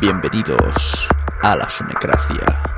Bienvenidos a la Sunecracia.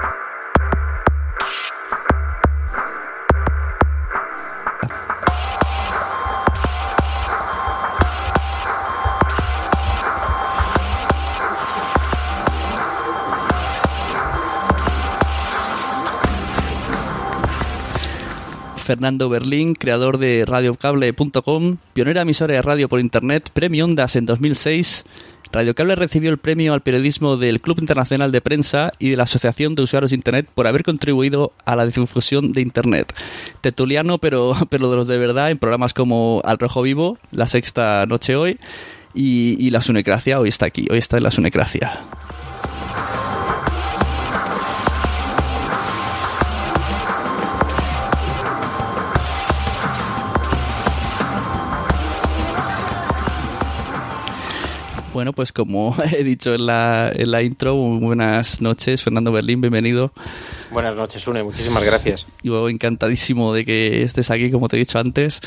Fernando Berlín, creador de radiocable.com, pionera emisora de radio por internet, premio Ondas en 2006. Radiocable recibió el premio al periodismo del Club Internacional de Prensa y de la Asociación de Usuarios de Internet por haber contribuido a la difusión de Internet. Tetuliano, pero, pero de los de verdad, en programas como Al Rojo Vivo, La Sexta Noche Hoy y, y La Sunecracia. Hoy está aquí, hoy está en La Sunecracia. Bueno, pues como he dicho en la, en la intro, buenas noches, Fernando Berlín, bienvenido. Buenas noches, Une, muchísimas gracias. Yo encantadísimo de que estés aquí, como te he dicho antes.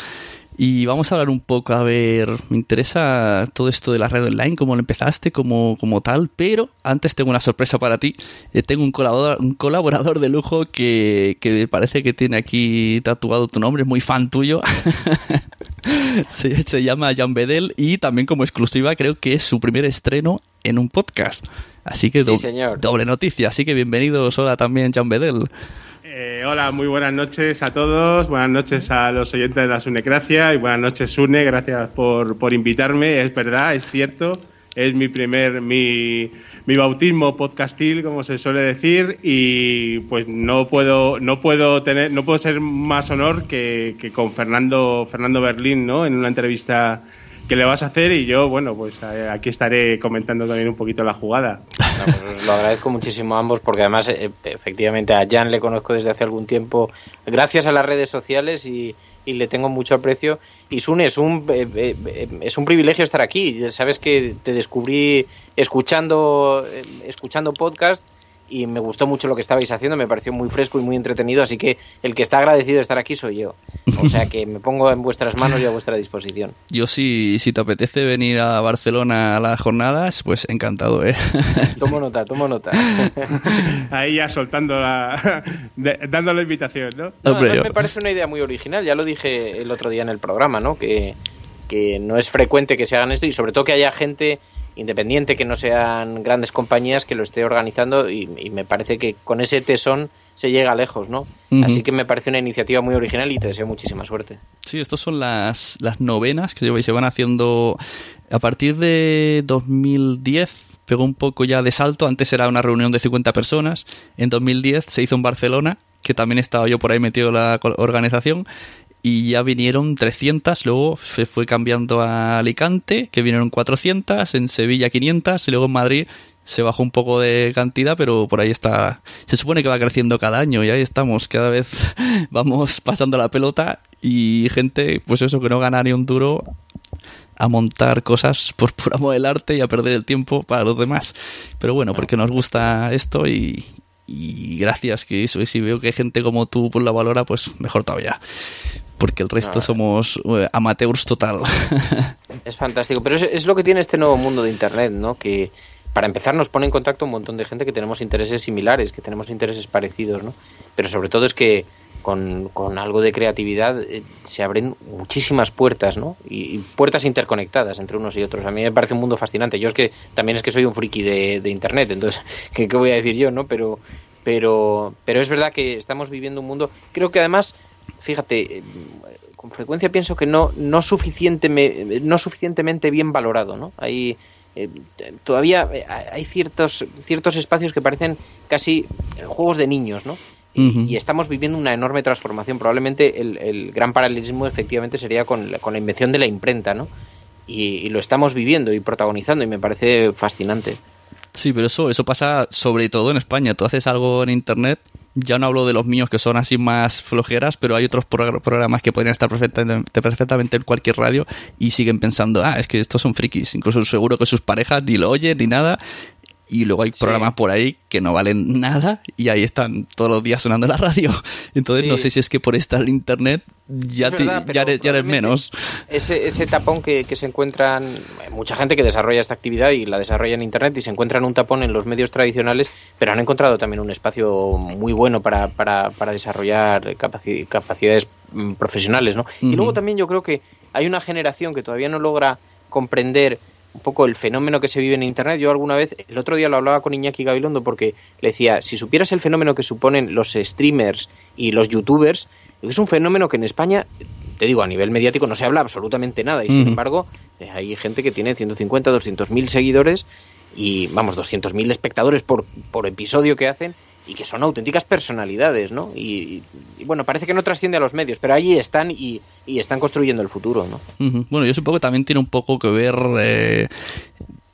Y vamos a hablar un poco, a ver, me interesa todo esto de la red online, cómo lo empezaste, como, como tal, pero antes tengo una sorpresa para ti. Eh, tengo un colaborador, un colaborador de lujo que, que parece que tiene aquí tatuado tu nombre, es muy fan tuyo. se, se, llama Jan Bedel y también como exclusiva creo que es su primer estreno en un podcast. Así que do sí, doble noticia, así que bienvenidos, hola también Jan Bedel. Eh, hola, muy buenas noches a todos, buenas noches a los oyentes de la Sunecracia y buenas noches Sune, gracias por, por invitarme, es verdad, es cierto, es mi primer, mi, mi bautismo podcastil, como se suele decir, y pues no puedo, no puedo tener, no puedo ser más honor que, que con Fernando, Fernando Berlín, ¿no? En una entrevista que le vas a hacer y yo, bueno, pues aquí estaré comentando también un poquito la jugada. Pues lo agradezco muchísimo a ambos porque además eh, efectivamente a Jan le conozco desde hace algún tiempo gracias a las redes sociales y, y le tengo mucho aprecio. Y Sune, es un, eh, eh, es un privilegio estar aquí. Sabes que te descubrí escuchando, eh, escuchando podcast y me gustó mucho lo que estabais haciendo, me pareció muy fresco y muy entretenido, así que el que está agradecido de estar aquí soy yo. O sea que me pongo en vuestras manos y a vuestra disposición. Yo si, si te apetece venir a Barcelona a las jornadas, pues encantado, ¿eh? Tomo nota, tomo nota. Ahí ya soltando la... dando la invitación, ¿no? me parece una idea muy original, ya lo dije el otro día en el programa, ¿no? Que, que no es frecuente que se hagan esto y sobre todo que haya gente independiente, que no sean grandes compañías que lo esté organizando y, y me parece que con ese tesón se llega lejos, ¿no? Uh -huh. Así que me parece una iniciativa muy original y te deseo muchísima suerte. Sí, estas son las, las novenas que se van haciendo a partir de 2010, pegó un poco ya de salto, antes era una reunión de 50 personas, en 2010 se hizo en Barcelona, que también estaba yo por ahí metido en la organización, y ya vinieron 300, luego se fue cambiando a Alicante, que vinieron 400, en Sevilla 500 y luego en Madrid se bajó un poco de cantidad, pero por ahí está. Se supone que va creciendo cada año y ahí estamos, cada vez vamos pasando la pelota y gente, pues eso, que no gana ni un duro a montar cosas por puro amor del arte y a perder el tiempo para los demás. Pero bueno, porque nos gusta esto y, gracias que eso, y si veo que gente como tú pues la valora, pues mejor todavía porque el resto somos uh, amateurs total. es fantástico, pero es, es, lo que tiene este nuevo mundo de Internet, ¿no? Que para empezar nos pone en contacto un montón de gente que tenemos intereses similares, que tenemos intereses parecidos, ¿no? Pero sobre todo es que con, con algo de creatividad eh, se abren muchísimas puertas, ¿no? Y, y, puertas interconectadas entre unos y otros. A mí me parece un mundo fascinante. Yo es que también es que soy un friki de, de Internet, entonces, ¿qué, ¿qué voy a decir yo, no? Pero, pero, pero es verdad que estamos viviendo un mundo, creo que además fíjate, con frecuencia pienso que no, no, suficiente, no suficientemente bien valorado, ¿no? Hay, eh, todavía hay ciertos, ciertos espacios que parecen casi juegos de niños, ¿no? Y, uh -huh. y estamos viviendo una enorme transformación. Probablemente el, el gran paralelismo efectivamente sería con la, con la invención de la imprenta, ¿no? Y, y, lo estamos viviendo y protagonizando y me parece fascinante. Sí, pero eso, eso pasa sobre todo en España. Tú haces algo en Internet ya no hablo de los míos que son así más flojeras, pero hay otros programas que podrían estar perfectamente, perfectamente en cualquier radio y siguen pensando, ah, es que estos son frikis. Incluso seguro que sus parejas ni lo oyen ni nada. Y luego hay programas por ahí que no valen nada y ahí están todos los días sonando en la radio. Entonces no sé si es que por estar en internet ya, ya, eres, menos. Ese, ese tapón que, se encuentran, mucha gente que desarrolla esta actividad y la desarrolla en internet y se encuentran un tapón en los medios tradicionales, pero han encontrado también un espacio muy bueno para, para, para desarrollar capacidades mm, profesionales. ¿no? Y luego también yo creo que hay una generación que todavía no logra comprender un poco el fenómeno que se vive en Internet. Yo alguna vez, el otro día lo hablaba con Iñaki Gabilondo porque le decía, si supieras el fenómeno que suponen los streamers y los youtubers, es un fenómeno que en España, te digo, a nivel mediático no se habla absolutamente nada y sin embargo hay gente que tiene 150, 200 mil seguidores y, vamos, 200 mil espectadores por, por episodio que hacen y que son auténticas personalidades, ¿no? Y, bueno, parece que no trasciende a los medios, pero ahí están y, están construyendo el futuro, ¿no? Bueno, yo supongo que también tiene un poco que ver... Eh,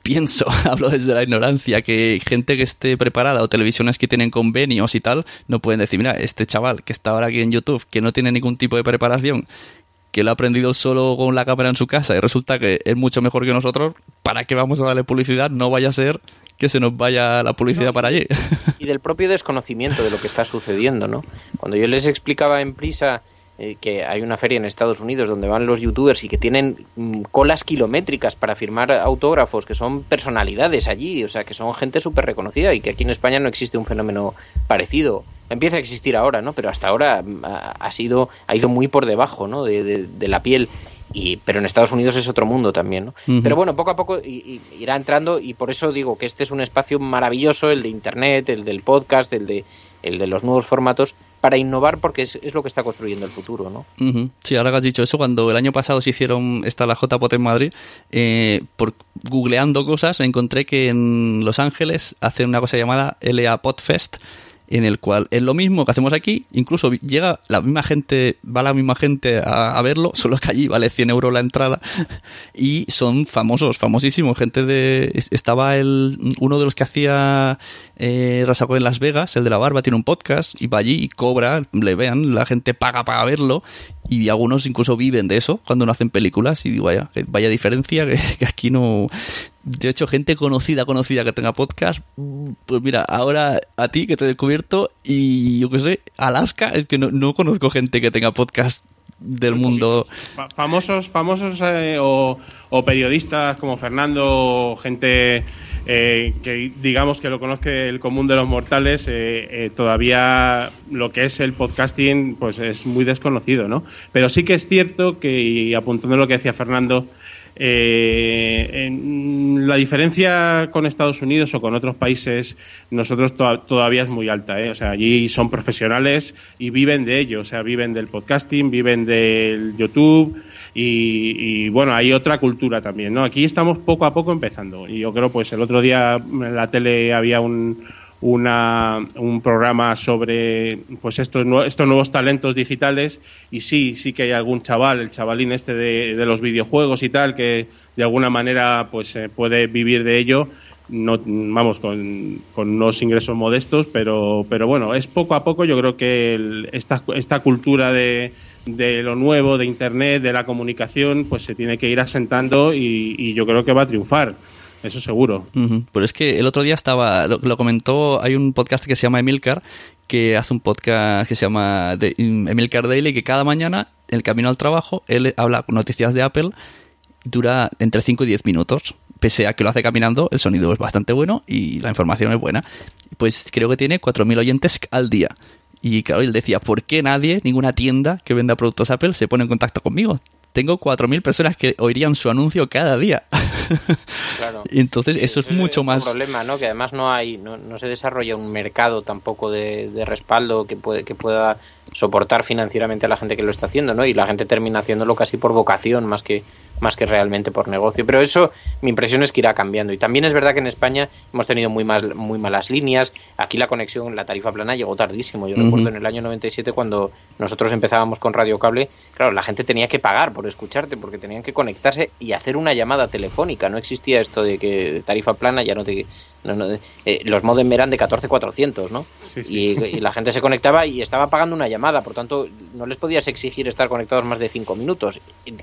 pienso, hablo desde la ignorancia, que gente que esté preparada o televisiones que tienen convenios y tal, no pueden decir, mira, este chaval que está ahora aquí en YouTube, que no tiene ningún tipo de preparación, que lo ha aprendido solo con la cámara en su casa y resulta que es mucho mejor que nosotros, ¿para qué vamos a darle publicidad? No vaya a ser que se nos vaya la publicidad para allí. Y del propio desconocimiento de lo que está sucediendo, ¿no? Cuando yo les explicaba en prisa eh, que hay una feria en Estados Unidos donde van los youtubers y que tienen mm, colas kilométricas para firmar autógrafos, que son personalidades allí, o sea, que son gente súper reconocida y que aquí en España no existe un fenómeno parecido. Empieza a existir ahora, ¿no? Pero hasta ahora mm, ha, sido, ha ido muy por debajo, ¿no? de, de la piel y, pero en Estados Unidos es otro mundo también, ¿no? Pero bueno, poco a poco irá entrando y por eso digo que este es un espacio maravilloso, el de Internet, el del podcast, el de, el de los nuevos formatos, para innovar porque es, lo que está construyendo el futuro, ¿no? Sí, ahora que has dicho eso, cuando el año pasado se hicieron esta la JPOT en Madrid, eh, por googleando cosas encontré que en Los Ángeles hacen una cosa llamada LA Podfest, en el cual es lo mismo que hacemos aquí, incluso llega la misma gente, va la misma gente a, verlo, solo que allí vale 100 euros la entrada y son famosos, famosísimos, gente de... Estaba el, uno de los que hacía eh, Rasaco en Las Vegas, el de la barba, tiene un podcast y va allí y cobra, le vean, la gente paga para verlo y algunos incluso viven de eso cuando no hacen películas y digo, vaya, vaya diferencia que aquí no de hecho, gente conocida, conocida que tenga podcast, pues mira, ahora a ti que te he descubierto y yo qué sé, Alaska, es que no, conozco gente que tenga podcast del mundo. Famosos, famosos eh, o, periodistas como Fernando, gente eh, que digamos que lo conozca el común de los mortales, eh, todavía lo que es el podcasting pues es muy desconocido, ¿no? Pero sí que es cierto que, y apuntando lo que decía Fernando, eh, la diferencia con Estados Unidos o con otros países, nosotros todavía es muy alta. ¿eh? O sea, allí son profesionales y viven de ello. O sea, viven del podcasting, viven del YouTube y, bueno, hay otra cultura también. ¿no? Aquí estamos poco a poco empezando. Y yo creo, pues el otro día en la tele había un, una, un programa sobre pues estos, estos nuevos talentos digitales y sí, sí que hay algún chaval, el chavalín este de, de los videojuegos y tal, que de alguna manera pues eh, puede vivir de ello, no, vamos, con, con, unos ingresos modestos, pero, pero bueno, es poco a poco yo creo que esta, esta cultura de, de lo nuevo, de Internet, de la comunicación, pues se tiene que ir asentando y yo creo que va a triunfar. Eso seguro. Pero es que el otro día estaba, lo, comentó, hay un podcast que se llama Emilcar, que hace un podcast que se llama Emilcar Daily, que cada mañana, en el camino al trabajo, él habla noticias de Apple, dura entre 5 y 10 minutos. Pese a que lo hace caminando, el sonido es bastante bueno y la información es buena. Pues creo que tiene 4.000 oyentes al día. Y claro, él decía, ¿por qué nadie, ninguna tienda que venda productos Apple se pone en contacto conmigo? Tengo 4.000 personas que oirían su anuncio cada día. Claro. y entonces eso es mucho más... Un problema, ¿no? Que además no hay, no, no se desarrolla un mercado tampoco de, de, respaldo que, puede, que pueda soportar financieramente a la gente que lo está haciendo, ¿no? Y la gente termina haciéndolo casi por vocación más que más que realmente por negocio. Pero eso, mi impresión es que irá cambiando. Y también es verdad que en España hemos tenido muy, mal, muy malas líneas. Aquí la conexión, la tarifa plana llegó tardísimo. Yo recuerdo en el año 97 cuando nosotros empezábamos con Radio Cable, claro, la gente tenía que pagar por escucharte porque tenían que conectarse y hacer una llamada telefónica fónica, no existía esto de que tarifa plana ya no te... Eh, los modem eran de 14400, ¿no? Y, la gente se conectaba y estaba pagando una llamada, por tanto no les podías exigir estar conectados más de 5 minutos,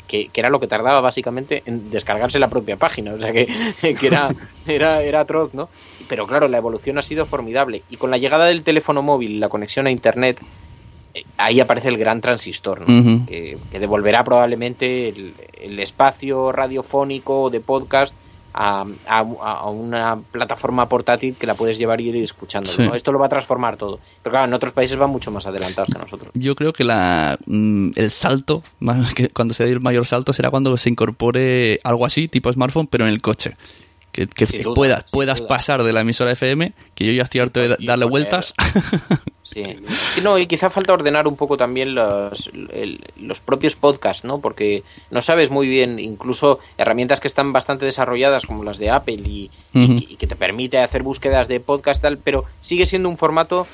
que, era lo que tardaba básicamente en descargarse la propia página, o sea que, que era, era, era atroz, ¿no? Pero claro, la evolución ha sido formidable y con la llegada del teléfono móvil, la conexión a Internet, ahí aparece el gran transistor, que, devolverá probablemente el, espacio radiofónico de podcast a, una plataforma portátil que la puedes llevar y ir escuchando. Esto lo va a transformar todo. Pero claro, en otros países van mucho más adelantados que nosotros. Yo creo que la, mm, el salto, cuando se dé el mayor salto, será cuando se incorpore algo así, tipo smartphone, pero en el coche que, puedas, puedas pasar de la emisora FM, que yo ya estoy harto de darle vueltas. Sí. No, y quizá falta ordenar un poco también los, los propios podcasts, ¿no? Porque no sabes muy bien, incluso herramientas que están bastante desarrolladas, como las de Apple, y, y que te permite hacer búsquedas de podcast, tal, pero sigue siendo un formato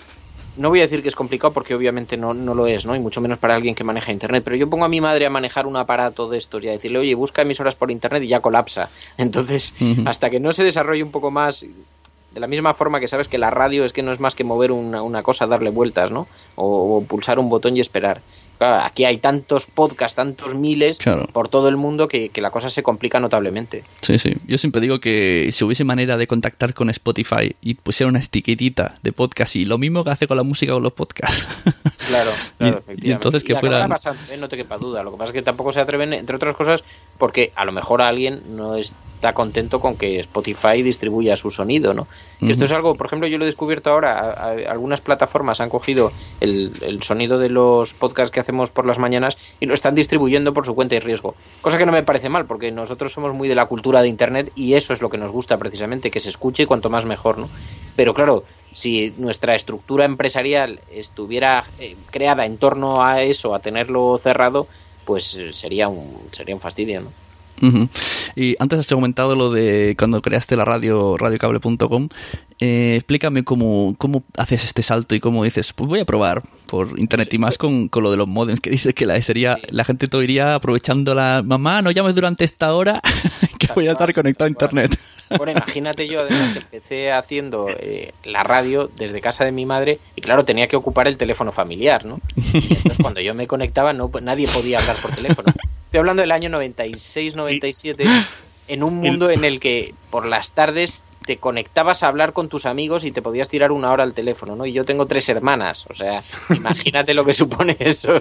no voy a decir que es complicado porque obviamente no, no, lo es, ¿no? Y mucho menos para alguien que maneja internet. Pero yo pongo a mi madre a manejar un aparato de estos y a decirle, oye, busca emisoras por internet y ya colapsa. Entonces, hasta que no se desarrolle un poco más, de la misma forma que sabes que la radio es que no es más que mover una, una cosa, darle vueltas, ¿no? o pulsar un botón y esperar aquí hay tantos podcasts, tantos miles por todo el mundo que, la cosa se complica notablemente. Sí, sí. Yo siempre digo que si hubiese manera de contactar con Spotify y pusiera una etiquetita de podcast y lo mismo que hace con la música con los podcasts. Claro, claro, efectivamente. Y entonces que fuera... ¿eh? no te quepa duda. Lo que pasa es que tampoco se atreven, entre otras cosas, porque a lo mejor alguien no está contento con que Spotify distribuya su sonido, ¿no? esto es algo, por ejemplo, yo lo he descubierto ahora, algunas plataformas han cogido el, el sonido de los podcasts que hacemos por las mañanas y lo están distribuyendo por su cuenta y riesgo. Cosa que no me parece mal, porque nosotros somos muy de la cultura de Internet y eso es lo que nos gusta precisamente, que se escuche y cuanto más mejor, ¿no? Pero claro, si nuestra estructura empresarial estuviera eh, creada en torno a eso, a tenerlo cerrado, pues eh, sería un, sería un fastidio, ¿no? Y antes has comentado lo de cuando creaste la radio, radiocable.com. Eh, explícame cómo, cómo haces este salto y cómo dices, pues voy a probar por internet y más con, lo de los modems, que dices que la sería, la gente todo iría aprovechando la mamá, no llames durante esta hora que voy a estar conectado a internet. Bueno, imagínate yo, además, que empecé haciendo eh, la radio desde casa de mi madre y claro, tenía que ocupar el teléfono familiar, ¿no? Y entonces cuando yo me conectaba, no, nadie podía hablar por teléfono. Estoy hablando del año 96-97, en un mundo en el que por las tardes te conectabas a hablar con tus amigos y te podías tirar una hora al teléfono, ¿no? Y yo tengo tres hermanas, o sea, imagínate lo que supone eso.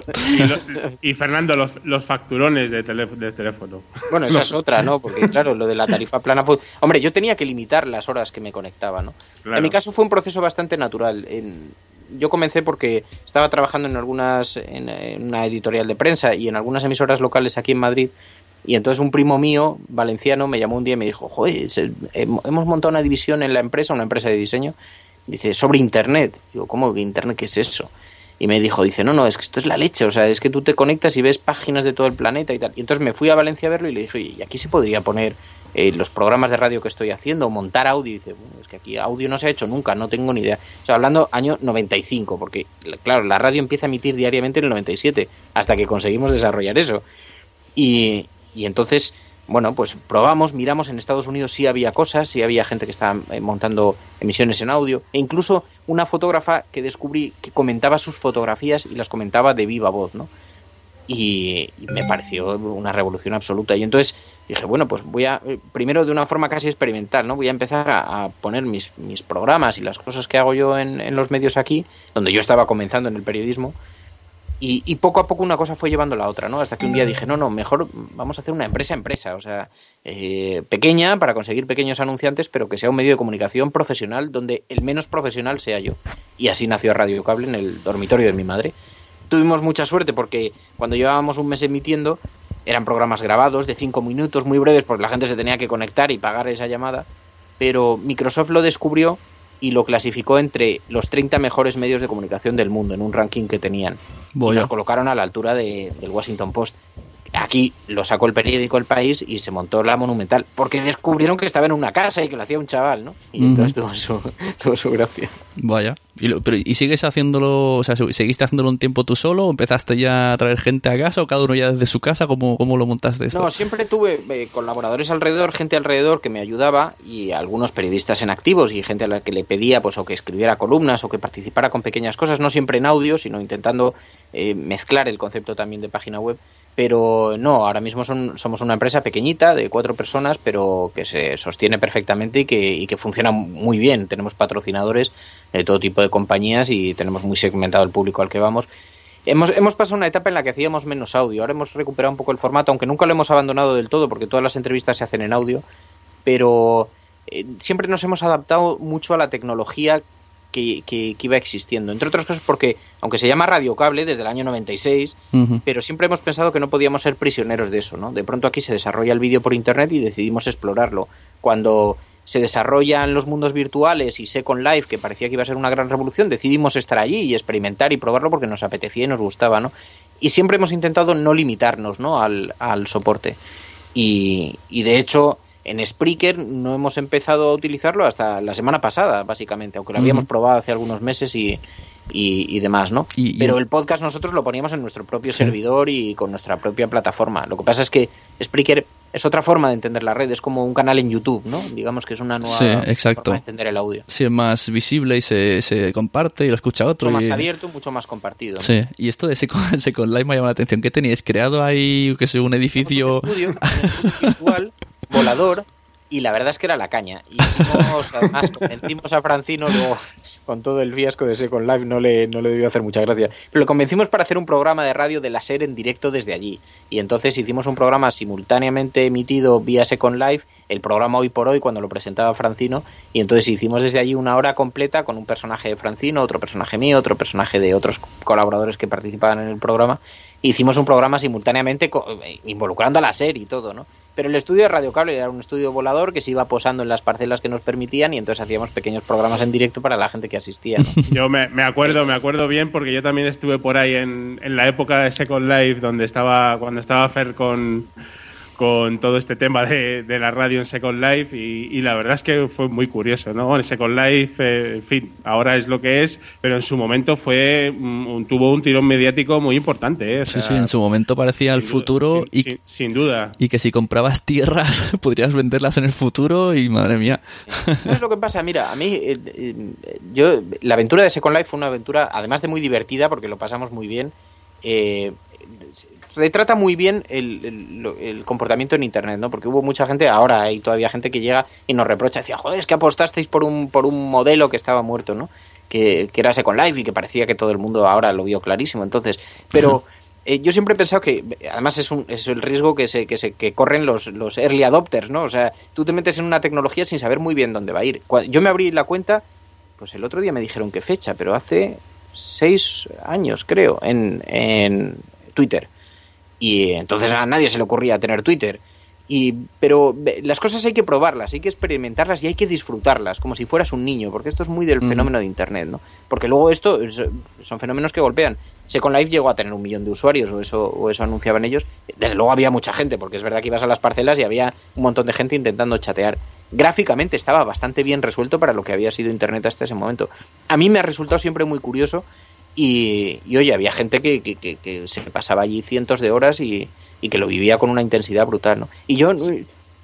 Y, Fernando, los, facturones de, teléfono. Bueno, esa es otra, ¿no? Porque claro, lo de la tarifa plana fue... Hombre, yo tenía que limitar las horas que me conectaba, ¿no? En mi caso fue un proceso bastante natural. Yo comencé porque estaba trabajando en algunas, en una editorial de prensa y en algunas emisoras locales aquí en Madrid y entonces un primo mío, valenciano, me llamó un día y me dijo, joder, hemos montado una división en la empresa, una empresa de diseño, dice, sobre Internet. Digo, ¿cómo Internet qué es eso? Y me dijo, dice, no, no, es que esto es la leche, o sea, es que tú te conectas y ves páginas de todo el planeta y tal. Y entonces me fui a Valencia a verlo y le dije, ¿y aquí se podría poner eh, los programas de radio que estoy haciendo, montar audio? Dice, bueno, es que aquí audio no se ha hecho nunca, no tengo ni idea. O sea, hablando año 95, porque, claro, la radio empieza a emitir diariamente en el 97, hasta que conseguimos desarrollar eso. Y, y entonces, bueno, pues probamos, miramos, en Estados Unidos sí había cosas, sí había gente que estaba eh, montando emisiones en audio, e incluso una fotógrafa que descubrí que comentaba sus fotografías y las comentaba de viva voz, ¿no? Y, me pareció una revolución absoluta. Y entonces dije, bueno, pues voy a, primero de una forma casi experimental, ¿no? Voy a empezar a, poner mis, mis, programas y las cosas que hago yo en, en los medios aquí, donde yo estaba comenzando en el periodismo, y, poco a poco una cosa fue llevando la otra, ¿no? Hasta que un día dije, no, no, mejor vamos a hacer una empresa empresa, o sea, eh, pequeña para conseguir pequeños anunciantes, pero que sea un medio de comunicación profesional donde el menos profesional sea yo. Y así nació Radio Cable en el dormitorio de mi madre. Tuvimos mucha suerte porque cuando llevábamos un mes emitiendo eran programas grabados de cinco minutos, muy breves, porque la gente se tenía que conectar y pagar esa llamada, pero Microsoft lo descubrió y lo clasificó entre los 30 mejores medios de comunicación del mundo en un ranking que tenían. Y nos colocaron a la altura de, del Washington Post. Aquí lo sacó el periódico El País y se montó la Monumental, porque descubrieron que estaba en una casa y que lo hacía un chaval, ¿no? Y entonces tuvo su, tuvo su gracia. Vaya. ¿Y, lo- pero, ¿Y sigues haciéndolo, o sea, seguiste haciéndolo un tiempo tú solo? ¿O empezaste ya a traer gente a casa o cada uno ya desde su casa? ¿Cómo, cómo lo montaste esto? No, siempre tuve eh, colaboradores alrededor, gente alrededor que me ayudaba y algunos periodistas en activos y gente a la que le pedía pues o que escribiera columnas o que participara con pequeñas cosas, no siempre en audio, sino intentando eh, mezclar el concepto también de página web. Pero no, ahora mismo son, somos una empresa pequeñita de cuatro personas, pero que se sostiene perfectamente y que, y que funciona muy bien. Tenemos patrocinadores de todo tipo de compañías y tenemos muy segmentado el público al que vamos. Hemos, hemos pasado una etapa en la que hacíamos menos audio. Ahora hemos recuperado un poco el formato, aunque nunca lo hemos abandonado del todo, porque todas las entrevistas se hacen en audio. Pero eh, siempre nos hemos adaptado mucho a la tecnología que, que- que iba existiendo. Entre otras cosas porque, aunque se llama radiocable desde el año 96, Ujú. pero siempre hemos pensado que no podíamos ser prisioneros de eso, ¿no? De pronto aquí se desarrolla el vídeo por internet y decidimos explorarlo. Cuando se desarrollan los mundos virtuales y Second Life, que parecía que iba a ser una gran revolución, decidimos estar allí y experimentar y probarlo porque nos apetecía y nos gustaba, ¿no? Y siempre hemos intentado no limitarnos, ¿no? Al, al soporte. Y, y de hecho, en Spreaker no hemos empezado a utilizarlo hasta la semana pasada, básicamente, aunque lo habíamos probado hace algunos meses y, y, y demás, ¿no? Y- Pero el podcast nosotros lo poníamos en nuestro propio Sí. servidor y con nuestra propia plataforma. Lo que pasa es que Spreaker es otra forma de entender la red, es como un canal en YouTube, ¿no? Digamos que es una nueva Sí, exacto. forma de entender el audio. Sí, es más visible y se, se comparte y lo escucha otro. Mucho más abierto, mucho más compartido. ¿no? Sí, y esto de Second, Second Life me llama la atención. ¿Qué teníais? ¿Creado ahí, que sé, un edificio? Un estudio, un estudio virtual, volador, y la verdad es que era la caña. Y hicimos, además, convencimos a Francino, luego, con todo el fiasco de Second Life, no le, no le debió hacer mucha gracia. Pero lo convencimos para hacer un programa de radio de la SER en directo desde allí. Y entonces hicimos un programa simultáneamente emitido vía Second Life, el programa Hoy por Hoy, cuando lo presentaba Francino. Y entonces hicimos desde allí una hora completa con un personaje de Francino, otro personaje mío, otro personaje de otros colaboradores que participaban en el programa. Hicimos un programa simultáneamente involucrando a la SER y todo, ¿no? Pero el estudio de Radio Cable era un estudio volador que se iba posando en las parcelas que nos permitían y entonces hacíamos pequeños programas en directo para la gente que asistía. Yo me, me acuerdo, me acuerdo bien porque yo también estuve por ahí en, en la época de Second Life, donde estaba, cuando estaba Fer con, con todo este tema de, de la radio en Second Life y, y la verdad es que fue muy curioso, ¿no? En Second Life, eh, en fin, ahora es lo que es, pero en su momento fue mm, un- tuvo un tirón mediático muy importante, ¿eh? O Sí, sea, sí, en su momento parecía el duda, futuro sin- y, sin- sin duda. y que si comprabas tierras podrías venderlas en el futuro y madre mía. ¿Sabes lo que pasa? Mira, a mí, eh, eh, yo, la aventura de Second Life fue una aventura, además de muy divertida, porque lo pasamos muy bien, eh, retrata muy bien el, el- el comportamiento en Internet, ¿no? Porque hubo mucha gente, ahora hay todavía gente que llega y nos reprocha, decía, joder, es que apostasteis por un, por un modelo que estaba muerto, ¿no? Que, que era Second Life y que parecía que todo el mundo ahora lo vio clarísimo. Entonces, pero... eh, yo siempre he pensado que, además es, un, es el riesgo que se, que se que corren los, los early adopters, ¿no? O sea, tú te metes en una tecnología sin saber muy bien dónde va a ir. Yo me abrí la cuenta, pues el otro día me dijeron qué fecha, pero hace seis años, creo, en, en Twitter. Y entonces a nadie se le ocurría tener Twitter. Y, pero las cosas hay que probarlas, hay que experimentarlas y hay que disfrutarlas, como si fueras un niño, porque esto es muy del fenómeno de Internet, ¿no? Porque luego esto es- son fenómenos que golpean. Second Life llegó a tener un millón de usuarios, o eso, o eso anunciaban ellos. Desde luego había mucha gente, porque es verdad que ibas a las parcelas y había un montón de gente intentando chatear. Gráficamente estaba bastante bien resuelto para lo que había sido Internet hasta ese momento. A mí me ha resultado siempre muy curioso y, y, oye, había gente que, que- que- que se pasaba allí cientos de horas y, y que lo vivía con una intensidad brutal, ¿no? Y yo,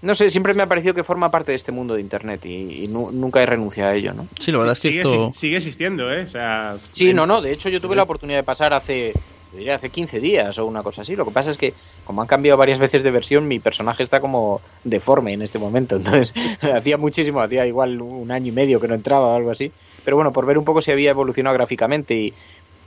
no sé, siempre me ha parecido que forma parte de este mundo de Internet y, y nu- nunca he renunciado a ello, ¿no? Sí, la verdad es que sigue, esto... sigue existiendo, ¿eh? O sea, Sí, en- no, no, de hecho yo tuve la oportunidad de pasar hace, yo diría, hace 15 días o una cosa así. Lo que pasa es que como han cambiado varias veces de versión, mi personaje está como deforme en este momento. Entonces, hacía muchísimo, hacía igual un año y medio que no entraba o algo así. Pero bueno, por ver un poco si había evolucionado gráficamente y...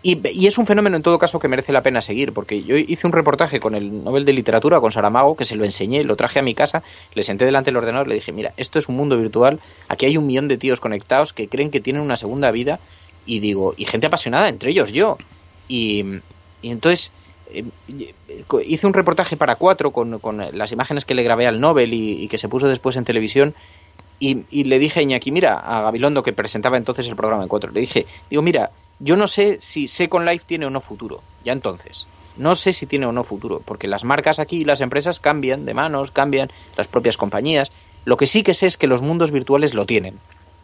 Y, es un fenómeno en todo caso que merece la pena seguir, porque yo hice un reportaje con el Nobel de Literatura, con Saramago, que se lo enseñé, lo traje a mi casa, le senté delante del ordenador le dije, mira, esto es un mundo virtual, aquí hay un millón de tíos conectados que creen que tienen una segunda vida y digo, y gente apasionada, entre ellos yo. Y, entonces eh, hice un reportaje para cuatro con, con las imágenes que le grabé al Nobel y, y que se puso después en televisión. Y, y le dije a Iñaki, mira, a Gabilondo, que presentaba entonces el programa en cuatro, le dije, digo, mira, yo no sé si Second Life tiene o no futuro, ya entonces. no sé si tiene o no futuro, porque las marcas aquí y las empresas cambian de manos, cambian las propias compañías. Lo que sí que sé es que los mundos virtuales lo tienen,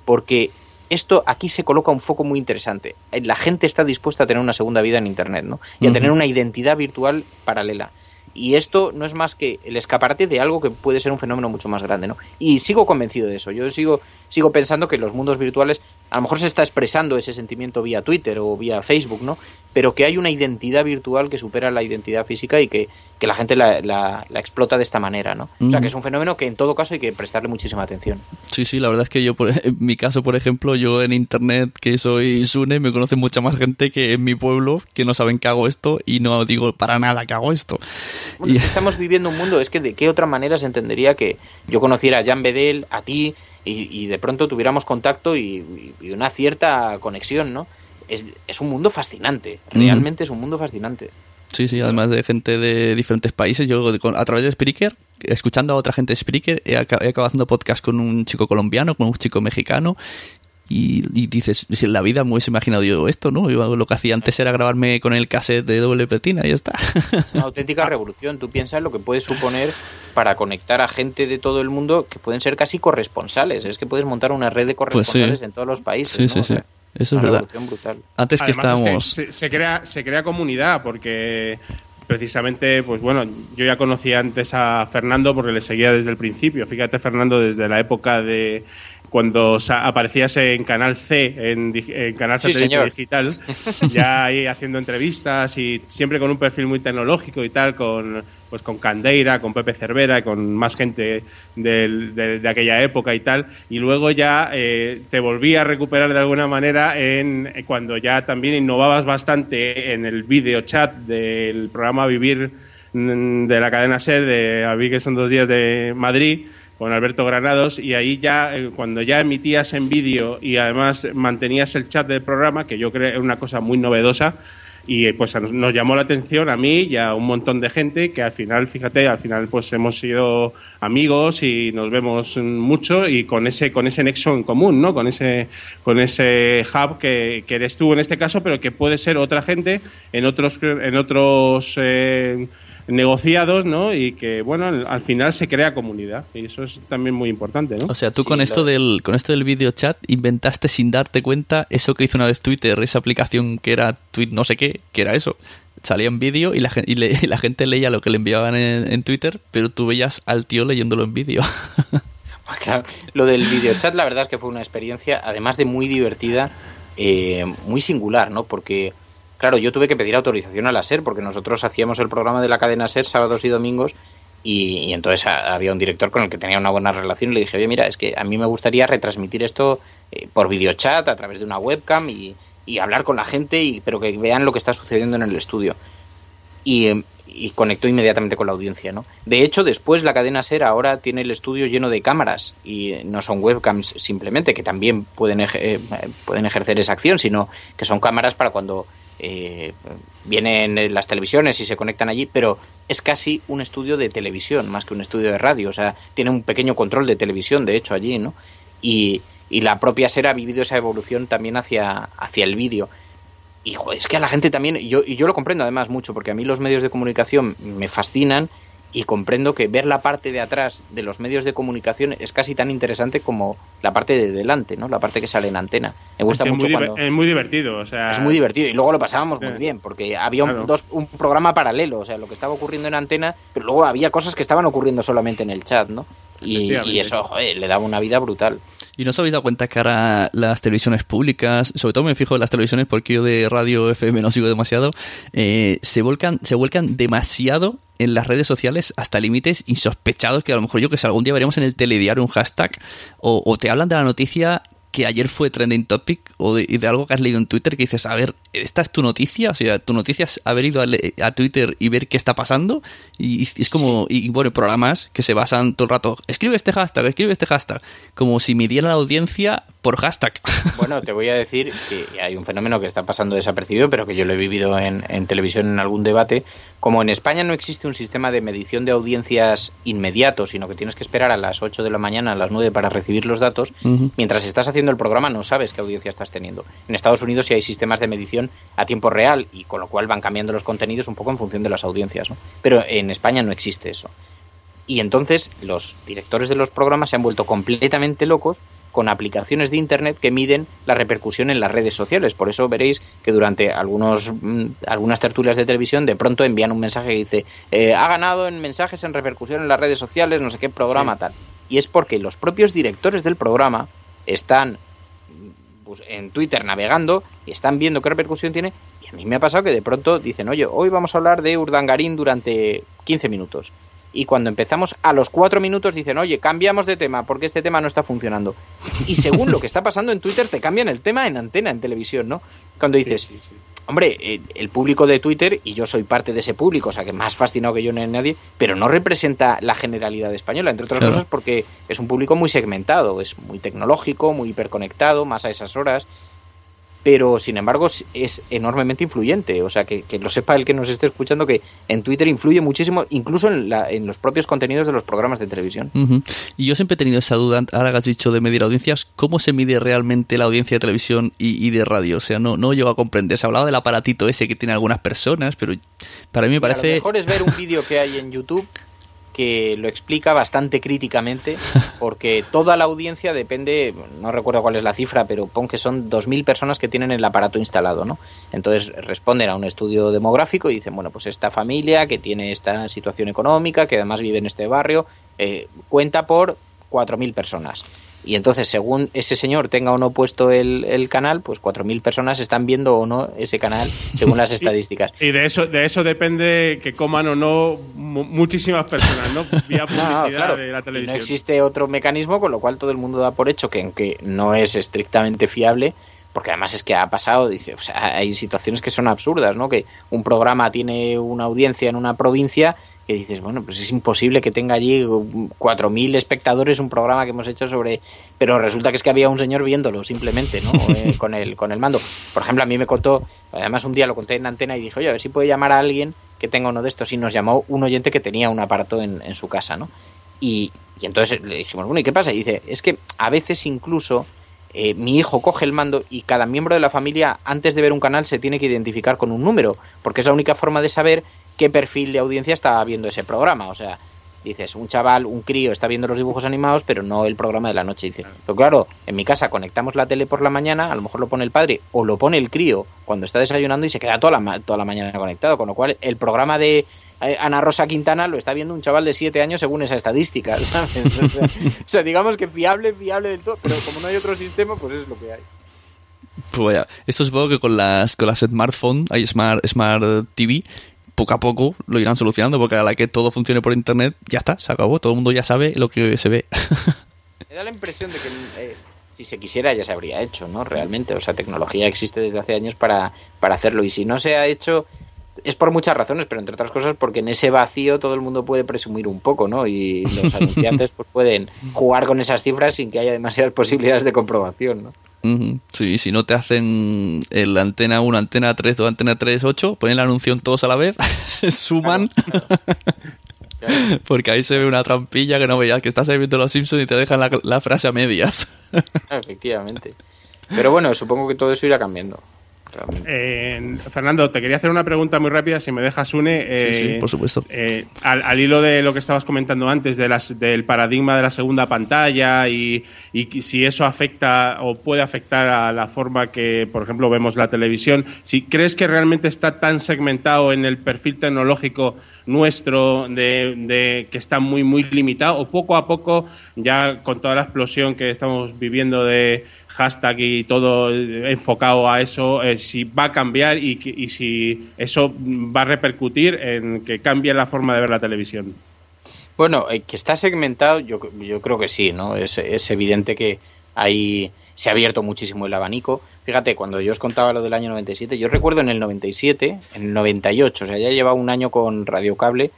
porque esto aquí se coloca un foco muy interesante. La gente está dispuesta a tener una segunda vida en Internet, ¿no? Y a tener una identidad virtual paralela. Y esto no es más que el escaparate de algo que puede ser un fenómeno mucho más grande, ¿no? Y sigo convencido de eso. Yo sigo, sigo pensando que los mundos virtuales a lo mejor se está expresando ese sentimiento vía Twitter o vía Facebook, ¿no? Pero que hay una identidad virtual que supera la identidad física y que, que la gente la, la, explota de esta manera, ¿no? O sea, que es un fenómeno que en todo caso hay que prestarle muchísima atención. Sí, sí, la verdad es que yo, por, en mi caso, por ejemplo, yo en Internet, que soy Sune, me conoce mucha más gente que en mi pueblo, que no saben que hago esto y no digo para nada que hago esto. Bueno, y... Estamos viviendo un mundo, es que de qué otra manera se entendería que yo conociera a Jan Bedel, a ti, y, de pronto tuviéramos contacto y, una cierta conexión, ¿no? Es, es un mundo fascinante, realmente es un mundo fascinante. Sí, sí, además de gente de diferentes países, yo a través de Spreaker, escuchando a otra gente de Spreaker, he, acabado haciendo podcast con un chico colombiano, con un chico mexicano, y, dices, en la vida me hubiese imaginado yo esto, ¿no? Yo, lo que hacía antes era grabarme con el cassette de doble platina y ya está. Una auténtica revolución. Tú piensas lo que puede suponer para conectar a gente de todo el mundo que pueden ser casi corresponsales. Es que puedes montar una red de pues corresponsales en todos los países. Sí, sí, sí. Eso es verdad. Antes que estábamos. se, crea, se crea comunidad porque precisamente, pues bueno, yo ya conocía antes a Fernando porque le seguía desde el principio. Fíjate, Fernando, desde la época de cuando aparecías en Canal C, en, Canal Satélite Digital, ya ahí haciendo entrevistas y siempre con un perfil muy tecnológico y tal, con, pues con Candeira, con Pepe Cervera, con más gente de, aquella época y tal, y luego ya eh, te volví a recuperar de alguna manera en cuando ya también innovabas bastante en el video chat del programa Vivir mm, de la cadena SER, de a que son dos días de Madrid, con Alberto Granados y ahí ya eh, cuando ya emitías en vídeo y además mantenías el chat del programa, que yo creo es una cosa muy novedosa y eh, pues nos, llamó la atención a mí y a un montón de gente que al final, fíjate, al final pues hemos sido amigos y nos vemos mucho y con ese con ese nexo en común, ¿no? Con ese con ese hub que, eres tú en este caso, pero que puede ser otra gente en otros en otros eh, negociados, ¿no? Y que, bueno, al, final se crea comunidad. Y eso es también muy importante, ¿no? O sea, tú con, esto del, con esto del video chat inventaste sin darte cuenta eso que hizo una vez Twitter, esa aplicación que era tweet no sé qué, que era eso. Salía en vídeo y, la, y, la gente leía lo que le enviaban en, Twitter, pero tú veías al tío leyéndolo en vídeo. Pues claro, lo del video chat la verdad es que fue una experiencia, además de muy divertida, eh, muy singular, ¿no? Porque Claro, yo tuve que pedir autorización a la SER porque nosotros hacíamos el programa de la cadena SER sábados y domingos y, entonces había un director con el que tenía una buena relación y le dije, oye, mira, es que a mí me gustaría retransmitir esto eh, por videochat a través de una webcam y, hablar con la gente, y, pero que vean lo que está sucediendo en el estudio. Y, y conectó inmediatamente con la audiencia, ¿no? De hecho, después la cadena SER ahora tiene el estudio lleno de cámaras y no son webcams simplemente, que también pueden, eh, pueden ejercer esa acción, sino que son cámaras para cuando eh, vienen las televisiones y se conectan allí, pero es casi un estudio de televisión más que un estudio de radio. O sea, tiene un pequeño control de televisión, de hecho, allí, ¿no? Y, y la propia SER ha vivido esa evolución también hacia, hacia el vídeo. Y es que a la gente también, yo, y yo lo comprendo además mucho, porque a mí los medios de comunicación me fascinan y comprendo que ver la parte de atrás de los medios de comunicación es casi tan interesante como la parte de delante, ¿no? La parte que sale en antena. Me gusta mucho muy cuando... Es muy divertido, o sea... Es muy divertido y luego lo pasábamos muy bien porque había un, dos, un programa paralelo, o sea, lo que estaba ocurriendo en antena, pero luego había cosas que estaban ocurriendo solamente en el chat, ¿no? Y, y eso, joder, le daba una vida brutal. ¿Y no os habéis dado cuenta que ahora las televisiones públicas, sobre todo me fijo en las televisiones porque yo de radio FM no sigo demasiado, eh, se, volcan, se vuelcan demasiado en las redes sociales hasta límites insospechados que a lo mejor yo que sé, algún día veremos en el telediario un hashtag o, o te hablan de la noticia que ayer fue trending topic o de, de, algo que has leído en Twitter que dices, a ver, ¿esta es tu noticia? O sea, tu noticia es haber ido a, Twitter y ver qué está pasando. Y, es como, y bueno, programas que se basan todo el rato, escribe este hashtag, escribe este hashtag, como si midieran la audiencia por hashtag. Bueno, te voy a decir que hay un fenómeno que está pasando desapercibido, pero que yo lo he vivido en, en, televisión en algún debate. Como en España no existe un sistema de medición de audiencias inmediato, sino que tienes que esperar a las 8 de la mañana, a las 9 para recibir los datos, mientras estás haciendo el programa no sabes qué audiencia estás teniendo. En Estados Unidos sí hay sistemas de medición a tiempo real y con lo cual van cambiando los contenidos un poco en función de las audiencias. ¿no? Pero en España no existe eso. Y entonces los directores de los programas se han vuelto completamente locos con aplicaciones de Internet que miden la repercusión en las redes sociales. Por eso veréis que durante algunos, mm, algunas tertulias de televisión de pronto envían un mensaje que dice eh, ha ganado en mensajes en repercusión en las redes sociales, no sé qué programa tal. Y es porque los propios directores del programa están pues, en Twitter navegando y están viendo qué repercusión tiene. Y a mí me ha pasado que de pronto dicen, oye, hoy vamos a hablar de Urdangarín durante 15 minutos y cuando empezamos a los cuatro minutos dicen, oye, cambiamos de tema porque este tema no está funcionando. Y según lo que está pasando en Twitter, te cambian el tema en antena, en televisión, ¿no? Cuando dices, hombre, eh, el público de Twitter, y yo soy parte de ese público, o sea que más fascinado que yo no hay nadie, pero no representa la generalidad española, entre otras cosas porque es un público muy segmentado, es muy tecnológico, muy hiperconectado, más a esas horas pero sin embargo es enormemente influyente. O sea, que, lo sepa el que nos esté escuchando, que en Twitter influye muchísimo, incluso en, la, en los propios contenidos de los programas de televisión. Y yo siempre he tenido esa duda, ahora que has dicho de medir audiencias, ¿cómo se mide realmente la audiencia de televisión y, de radio? O sea, no, no llego a comprender. Se hablaba del aparatito ese que tiene algunas personas, pero para mí me parece... lo mejor es ver un vídeo que hay en YouTube que lo explica bastante críticamente, porque toda la audiencia depende, no recuerdo cuál es la cifra, pero pon que son 2.000 personas que tienen el aparato instalado, ¿no? Entonces responden a un estudio demográfico y dicen, bueno, pues esta familia que tiene esta situación económica, que además vive en este barrio, eh, cuenta por 4.000 personas y entonces, según ese señor tenga o no puesto el, canal, pues 4.000 personas están viendo o no ese canal, según las estadísticas. y, de eso de eso depende que coman o no muchísimas personas, ¿no? Vía publicidad de la televisión. no existe otro mecanismo, con lo cual todo el mundo da por hecho que, aunque no es estrictamente fiable, porque además es que ha pasado, dice, o sea, hay situaciones que son absurdas, ¿no? Que un programa tiene una audiencia en una provincia que dices, bueno, pues es imposible que tenga allí 4.000 espectadores un programa que hemos hecho sobre... Pero resulta que es que había un señor viéndolo simplemente, ¿no? Eh, con, el, con el mando. Por ejemplo, a mí me contó, además un día lo conté en antena y dije, oye, a ver si puede llamar a alguien que tenga uno de estos. Y nos llamó un oyente que tenía un aparato en, en su casa, ¿no? Y, y, entonces le dijimos, bueno, ¿y qué pasa? Y dice, es que a veces incluso... Eh, mi hijo coge el mando y cada miembro de la familia antes de ver un canal se tiene que identificar con un número, porque es la única forma de saber qué perfil de audiencia está viendo ese programa. O sea, dices, un chaval, un crío está viendo los dibujos animados, pero no el programa de la noche. Dice, pero claro, en mi casa conectamos la tele por la mañana, a lo mejor lo pone el padre o lo pone el crío cuando está desayunando y se queda toda la, toda la mañana conectado. Con lo cual, el programa de eh, Ana Rosa Quintana lo está viendo un chaval de 7 años según esa estadística. O, sea, digamos que fiable, fiable del todo, pero como no hay otro sistema, pues es lo que hay. Pues vaya, esto supongo que con las, con las smartphones, hay smart, smart TV, poco a poco lo irán solucionando, porque a la que todo funcione por internet, ya está, se acabó, todo el mundo ya sabe lo que se ve. Me da la impresión de que eh, si se quisiera ya se habría hecho, ¿no? Realmente, o sea, tecnología existe desde hace años para, para hacerlo, y si no se ha hecho es por muchas razones, pero entre otras cosas porque en ese vacío todo el mundo puede presumir un poco, ¿no? Y los anunciantes pues pueden jugar con esas cifras sin que haya demasiadas posibilidades de comprobación, ¿no? Sí, si no te hacen el antena 1, antena 3 o antena 3, 8, ponen la anuncio todos a la vez, suman. Porque ahí se ve una trampilla que no veías, que estás viendo los Simpsons y te dejan la, frase a medias. Efectivamente. Pero bueno, supongo que todo eso irá cambiando. Eh, Fernando, te quería hacer una pregunta muy rápida, si me dejas, une. sí, sí, eh, por supuesto. Eh, al, hilo de lo que estabas comentando antes, de las, del paradigma de la segunda pantalla y, y, si eso afecta o puede afectar a la forma que, por ejemplo, vemos la televisión, si crees que realmente está tan segmentado en el perfil tecnológico nuestro de, que está muy, muy limitado, o poco a poco, ya con toda la explosión que estamos viviendo de hashtag y todo enfocado a eso, si va a cambiar y, y, si eso va a repercutir en que cambie la forma de ver la televisión. Bueno, eh, que está segmentado, yo, yo creo que sí, ¿no? Es, evidente que hay, se ha abierto muchísimo el abanico. Fíjate, cuando yo os contaba lo del año 97, yo recuerdo en el 97, en el 98, o sea, ya llevaba un año con Radio Cable,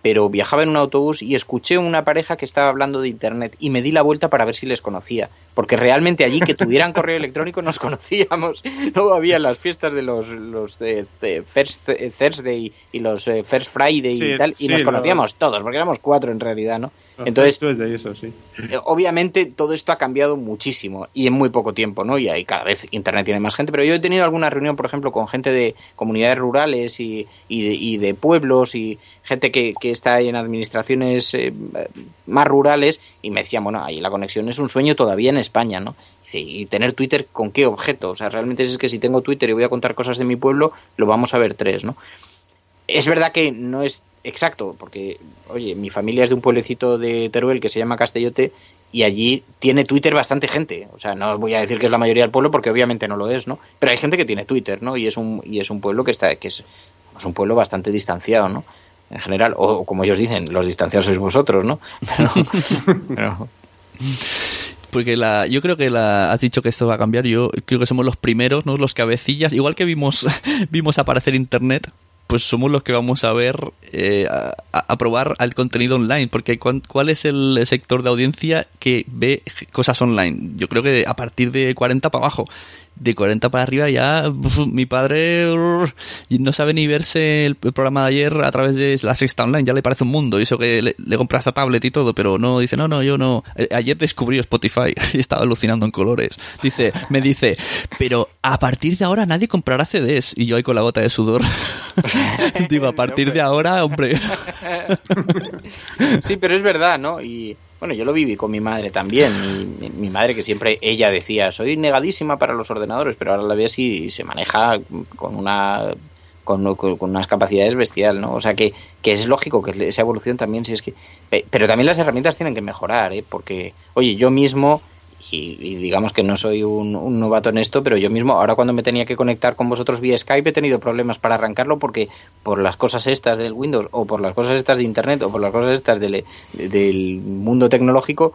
pero viajaba en un autobús y escuché una pareja que estaba hablando de Internet y me di la vuelta para ver si les conocía, porque realmente allí que tuvieran correo electrónico nos conocíamos, no había las fiestas de los, los eh, First Thursday y los eh, First Friday y tal, y nos conocíamos todos, porque éramos cuatro en realidad, ¿no? Entonces, eso, sí. Eh, obviamente todo esto ha cambiado muchísimo y en muy poco tiempo, ¿no? Y ahí cada vez Internet tiene más gente, pero yo he tenido alguna reunión, por ejemplo, con gente de comunidades rurales y, y, de, pueblos y gente que, que está en administraciones eh, más rurales y me decían, bueno, ahí la conexión es un sueño todavía en España, ¿no? y tener Twitter con qué objeto, o sea, realmente es que si tengo Twitter y voy a contar cosas de mi pueblo, lo vamos a ver tres, ¿no? Es verdad que no es exacto, porque, oye, mi familia es de un pueblecito de Teruel que se llama Castellote y allí tiene Twitter bastante gente. O sea, no voy a decir que es la mayoría del pueblo porque obviamente no lo es, ¿no? Pero hay gente que tiene Twitter, ¿no? Y es un, y es un pueblo que está, que es, un pueblo bastante distanciado, ¿no? En general, o como ellos dicen, los distanciados sois vosotros, ¿no? porque la, yo creo que la, has dicho que esto va a cambiar. Yo creo que somos los primeros, ¿no? Los cabecillas. Igual que vimos, vimos aparecer Internet, pues somos los que vamos a ver, eh, a, probar al contenido online, porque ¿cuál es el sector de audiencia que ve cosas online? Yo creo que a partir de 40 para abajo de 40 para arriba ya mi padre no sabe ni verse el, programa de ayer a través de la sexta online, ya le parece un mundo, y eso que le, le compra esta tablet y todo, pero no, dice, no, no, yo no, eh, ayer descubrí Spotify y estaba alucinando en colores, dice, me dice, pero a partir de ahora nadie comprará CDs, y yo ahí con la gota de sudor, digo, a partir de ahora, hombre. sí, pero es verdad, ¿no? Y bueno, yo lo viví con mi madre también. Mi, mi madre que siempre ella decía, soy negadísima para los ordenadores, pero ahora la ves y se maneja con una con, unas capacidades bestial, ¿no? O sea que, que es lógico que esa evolución también, si es que... Pero también las herramientas tienen que mejorar, ¿eh? Porque, oye, yo mismo y, digamos que no soy un, novato en esto, pero yo mismo, ahora cuando me tenía que conectar con vosotros vía Skype, he tenido problemas para arrancarlo porque por las cosas estas del Windows o por las cosas estas de Internet o por las cosas estas del, del mundo tecnológico,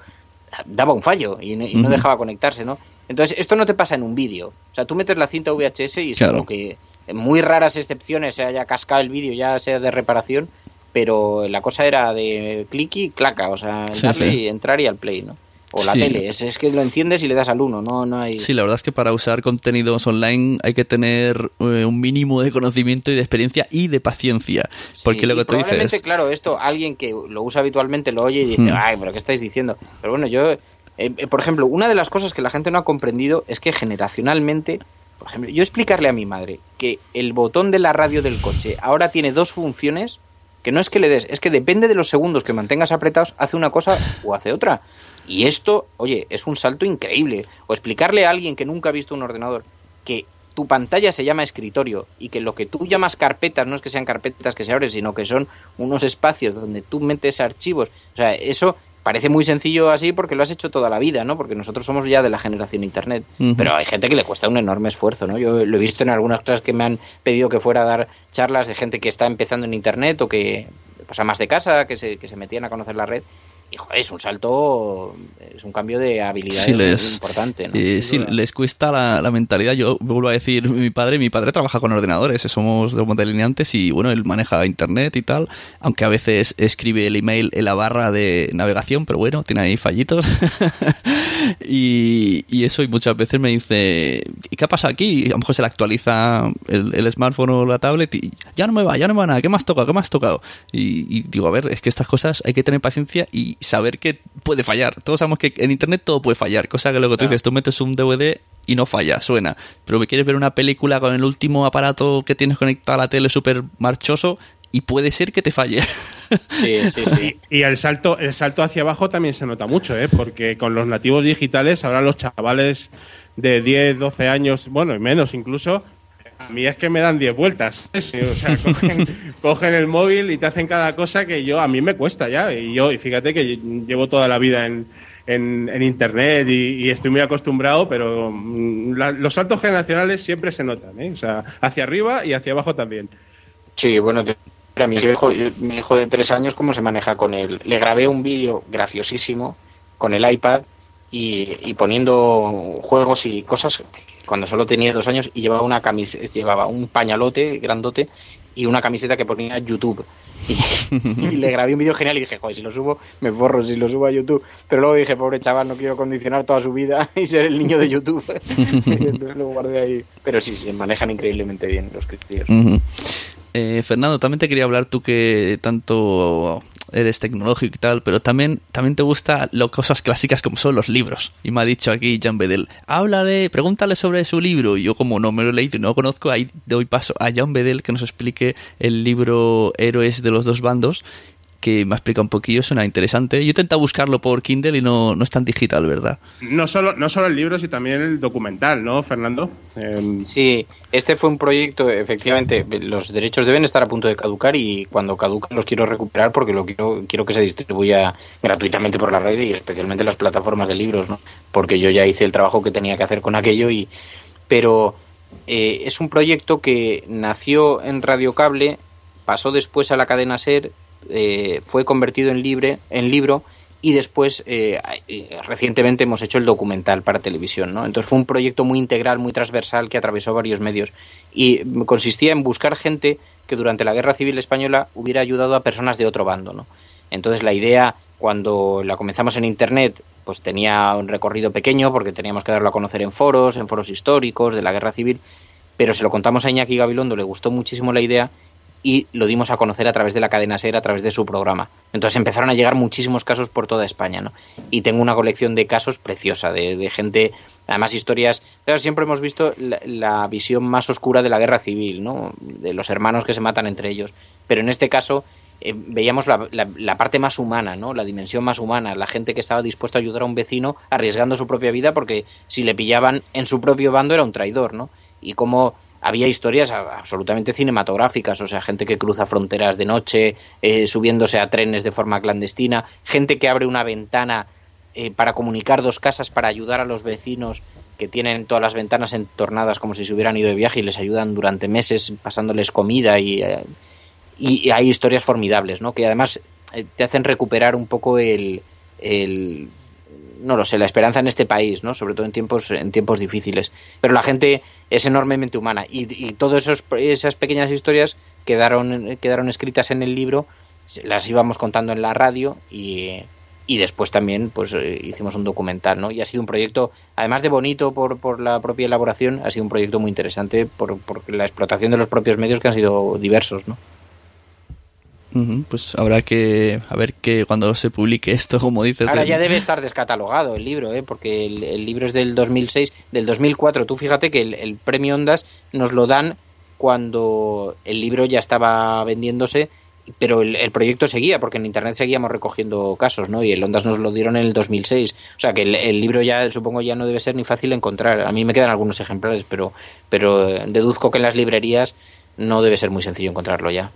daba un fallo y, no dejaba conectarse, ¿no? Entonces, esto no te pasa en un vídeo. O sea, tú metes la cinta VHS y es como que en muy raras excepciones se haya cascado el vídeo, ya sea de reparación, pero la cosa era de clic y claca, o sea, y entrar y al play, ¿no? O la tele, es, es, que lo enciendes y le das al uno, no, no hay... Sí, la verdad es que para usar contenidos online hay que tener eh, un mínimo de conocimiento y de experiencia y de paciencia. porque lo que tú dices... claro, esto alguien que lo usa habitualmente lo oye y dice, hmm. ay, pero ¿qué estáis diciendo? Pero bueno, yo, eh, eh, por ejemplo, una de las cosas que la gente no ha comprendido es que generacionalmente, por ejemplo, yo explicarle a mi madre que el botón de la radio del coche ahora tiene dos funciones, que no es que le des, es que depende de los segundos que mantengas apretados, hace una cosa o hace otra. Y esto, oye, es un salto increíble. O explicarle a alguien que nunca ha visto un ordenador que tu pantalla se llama escritorio y que lo que tú llamas carpetas no es que sean carpetas que se abren, sino que son unos espacios donde tú metes archivos. O sea, eso parece muy sencillo así porque lo has hecho toda la vida, ¿no? Porque nosotros somos ya de la generación Internet. Pero hay gente que le cuesta un enorme esfuerzo, ¿no? Yo lo he visto en algunas clases que me han pedido que fuera a dar charlas de gente que está empezando en Internet o que, pues a más de casa, que se, que se metían a conocer la red y es un salto, es un cambio de habilidades importante. ¿no? Eh, sí, les cuesta la, mentalidad. Yo vuelvo a decir, mi padre, mi padre trabaja con ordenadores, somos dos delineantes y bueno, él maneja internet y tal, aunque a veces escribe el email en la barra de navegación, pero bueno, tiene ahí fallitos. y, eso, y muchas veces me dice, ¿y qué ha pasado aquí? Y a lo mejor se le actualiza el, smartphone o la tablet y ya no me va, ya no me va nada, ¿qué me has tocado? ¿Qué me has tocado? y digo, a ver, es que estas cosas hay que tener paciencia y saber que puede fallar. Todos sabemos que en internet todo puede fallar, cosa que luego tú dices, tú metes un DVD y no falla, suena. Pero me quieres ver una película con el último aparato que tienes conectado a la tele súper marchoso y puede ser que te falle. Sí, sí, sí. Y, el salto, el salto hacia abajo también se nota mucho, ¿eh? porque con los nativos digitales, ahora los chavales de 10, 12 años, bueno, y menos incluso, a mí es que me dan 10 vueltas. O sea, cogen, el móvil y te hacen cada cosa que yo a mí me cuesta ya. Y yo, y fíjate que llevo toda la vida en, en, internet y, estoy muy acostumbrado, pero mm, los saltos generacionales siempre se notan, ¿eh? O sea, hacia arriba y hacia abajo también. Sí, bueno, a mi hijo, mi hijo de tres años, ¿cómo se maneja con él? Le grabé un vídeo graciosísimo con el iPad y poniendo juegos y cosas cuando solo tenía dos años y llevaba una camiseta, llevaba un pañalote grandote y una camiseta que ponía YouTube. Y, le grabé un vídeo genial y dije, joder, si lo subo, me borro si lo subo a YouTube. Pero luego dije, pobre chaval, no quiero condicionar toda su vida y ser el niño de YouTube. Entonces lo guardé ahí. Pero sí, se manejan increíblemente bien los críos. Eh, Fernando, también te quería hablar tú que tanto eres tecnológico y tal, pero también, también te gustan cosas clásicas como son los libros. Y me ha dicho aquí Jan Bedel, háblale, pregúntale sobre su libro. Y yo como no me lo he leído y no lo conozco, ahí doy paso a Jan Bedel que nos explique el libro Héroes de los dos bandos que me explica un poquillo, suena interesante. Yo intento buscarlo por Kindle y no, no es tan digital, ¿verdad? No solo, no solo el libro, sino también el documental, ¿no, Fernando? Em, sí, este fue un proyecto, efectivamente, los derechos deben estar a punto de caducar y cuando caducan los quiero recuperar porque lo quiero, quiero que se distribuya gratuitamente por la red y especialmente en las plataformas de libros, ¿no? Porque yo ya hice el trabajo que tenía que hacer con aquello y... Pero eh, es un proyecto que nació en Radio Cable, pasó después a la cadena SER, eh, fue convertido en, libro y después eh, eh, recientemente hemos hecho el documental para televisión. ¿no? Entonces fue un proyecto muy integral, muy transversal que atravesó varios medios y consistía en buscar gente que durante la Guerra Civil Española hubiera ayudado a personas de otro bando. Entonces la idea cuando la comenzamos en Internet pues tenía un recorrido pequeño porque teníamos que darlo a conocer en foros, en foros históricos de la Guerra Civil, pero se lo contamos a Iñaki Gabilondo, le gustó muchísimo la idea y lo dimos a conocer a través de la cadena SER, a través de su programa. Entonces empezaron a llegar muchísimos casos por toda España, ¿no? Y tengo una colección de casos preciosa, de, gente, además historias, siempre hemos visto la, visión más oscura de la guerra civil, ¿no? De los hermanos que se matan entre ellos. Pero en este caso eh, veíamos la, la, parte más humana, ¿no? La dimensión más humana, la gente que estaba dispuesta a ayudar a un vecino arriesgando su propia vida porque si le pillaban en su propio bando era un traidor, ¿no? Y cómo había historias absolutamente cinematográficas, o sea, gente que cruza fronteras de noche, eh, subiéndose a trenes de forma clandestina, gente que abre una ventana eh, para comunicar dos casas para ayudar a los vecinos que tienen todas las ventanas entornadas como si se hubieran ido de viaje y les ayudan durante meses pasándoles comida y, eh, y hay historias formidables, ¿no? Que además te hacen recuperar un poco el, el no lo sé, la esperanza en este país, ¿no? Sobre todo en tiempos, en tiempos difíciles. Pero la gente es enormemente humana y, y todas esas pequeñas historias quedaron, quedaron escritas en el libro, las íbamos contando en la radio y, y después también pues eh, hicimos un documental, ¿no? Y ha sido un proyecto, además de bonito por, por la propia elaboración, ha sido un proyecto muy interesante por, por la explotación de los propios medios que han sido diversos, ¿no? Pues habrá que a ver que cuando se publique esto, como dices. Ahora ya debe estar descatalogado el libro, ¿eh? porque el, libro es del 2006, del 2004. Tú fíjate que el, premio Ondas nos lo dan cuando el libro ya estaba vendiéndose, pero el, proyecto seguía, porque en internet seguíamos recogiendo casos, ¿no? Y el Ondas nos lo dieron en el 2006. O sea que el, libro ya, supongo, ya no debe ser ni fácil encontrar. A mí me quedan algunos ejemplares, pero, pero deduzco que en las librerías no debe ser muy sencillo encontrarlo ya.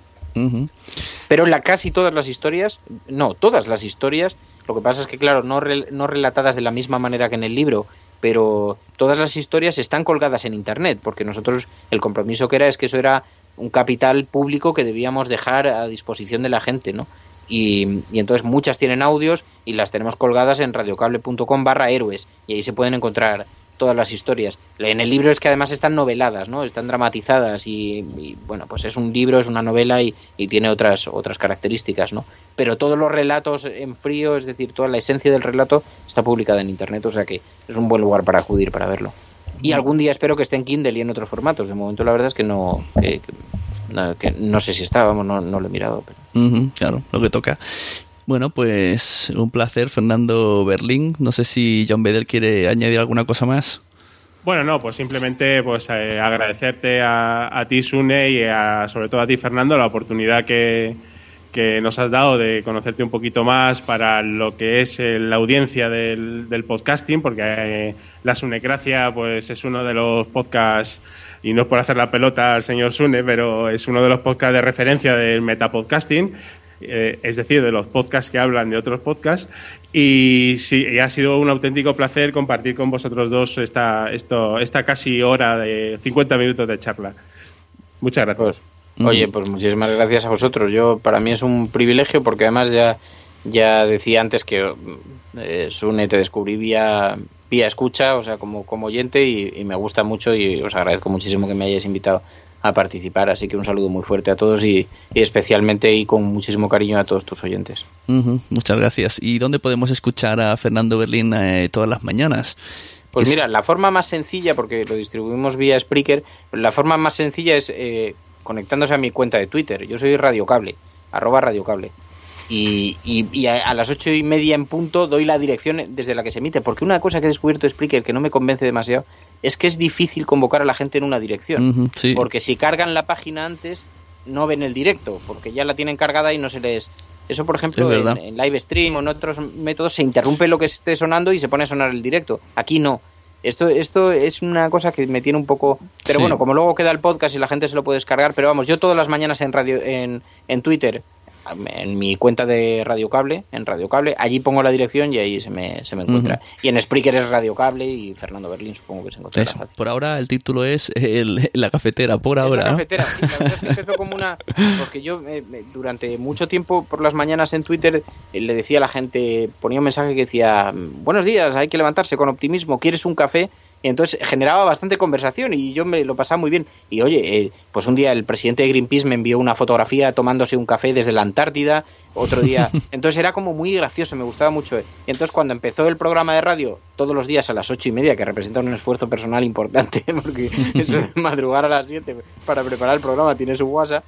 Pero la casi todas las historias, no, todas las historias, lo que pasa es que, claro, no, no relatadas de la misma manera que en el libro, pero todas las historias están colgadas en Internet, porque nosotros el compromiso que era es que eso era un capital público que debíamos dejar a disposición de la gente, ¿no? Y, y, entonces muchas tienen audios y las tenemos colgadas en radiocable.com barra héroes y ahí se pueden encontrar todas las historias. En el libro es que además están noveladas, ¿no? Están dramatizadas y, bueno, pues es un libro, es una novela y, tiene otras, otras características, ¿no? Pero todos los relatos en frío, es decir, toda la esencia del relato está publicada en Internet, o sea que es un buen lugar para acudir para verlo. Y algún día espero que esté en Kindle y en otros formatos. De momento la verdad es que no, no, sé si está, vamos, no, lo he mirado. claro, lo que toca. Bueno, pues un placer, Fernando Berlín. No sé si John Bedell quiere añadir alguna cosa más. Bueno, no, pues simplemente pues eh, agradecerte a, ti, Sune, y sobre todo a ti, Fernando, la oportunidad que, nos has dado de conocerte un poquito más para lo que es eh, la audiencia del, podcasting, porque eh, la Sunecracia pues, es uno de los podcasts, y no es por hacer la pelota al señor Sune, pero es uno de los podcasts de referencia del metapodcasting. Eh, es decir, de los podcasts que hablan de otros podcasts. Y sí, ha sido un auténtico placer compartir con vosotros dos esta, esta casi hora de 50 minutos de charla. Muchas gracias. Pues, oye, pues muchísimas gracias a vosotros. Yo para mí es un privilegio porque además ya, ya decía antes que eh, Sune te descubrí vía, vía escucha, o sea, como, como oyente y, y, me gusta mucho y os agradezco muchísimo que me hayáis invitado a participar. Así que un saludo muy fuerte a todos y, y especialmente y con muchísimo cariño a todos tus oyentes. Muchas gracias. ¿Y dónde podemos escuchar a Fernando Berlín eh, todas las mañanas? Pues Es- mira, la forma más sencilla, porque lo distribuimos vía Spreaker, la forma más sencilla es eh, conectándose a mi cuenta de Twitter. Yo soy Radiocable, arroba Radiocable. Y, y- y a, a las ocho y media en punto doy la dirección desde la que se emite. Porque una cosa que he descubierto de Spreaker que no me convence demasiado es que es difícil convocar a la gente en una dirección. Sí. Porque si cargan la página antes, no ven el directo, porque ya la tienen cargada y no se les... Eso, por ejemplo, Es en, live stream o en otros métodos se interrumpe lo que esté sonando y se pone a sonar el directo. Aquí no. Esto, esto es una cosa que me tiene un poco... Pero Sí. bueno, como luego queda el podcast y la gente se lo puede descargar, pero vamos, yo todas las mañanas en radio en, en Twitter, en mi cuenta de Radio Cable, en Radio Cable, allí pongo la dirección y ahí se me, se me encuentra. Y en Spreaker es Radio Cable y Fernando Berlín supongo que se encuentra. Eso. Por ahora el título es el- La cafetera, por Es ahora. la ¿no? cafetera, sí, la verdad es que empezó como una... Porque yo eh, eh, durante mucho tiempo por las mañanas en Twitter eh, le decía a la gente, ponía un mensaje que decía, buenos días, hay que levantarse con optimismo, ¿quieres un café? Y entonces generaba bastante conversación y yo me lo pasaba muy bien. Y oye, eh, pues un día el presidente de Greenpeace me envió una fotografía tomándose un café desde la Antártida, otro día... Entonces era como muy gracioso, me gustaba mucho. Y entonces cuando empezó el programa de radio todos los días a las ocho y media, que representa un esfuerzo personal importante, porque eso de madrugar a las siete para preparar el programa tiene su guasa,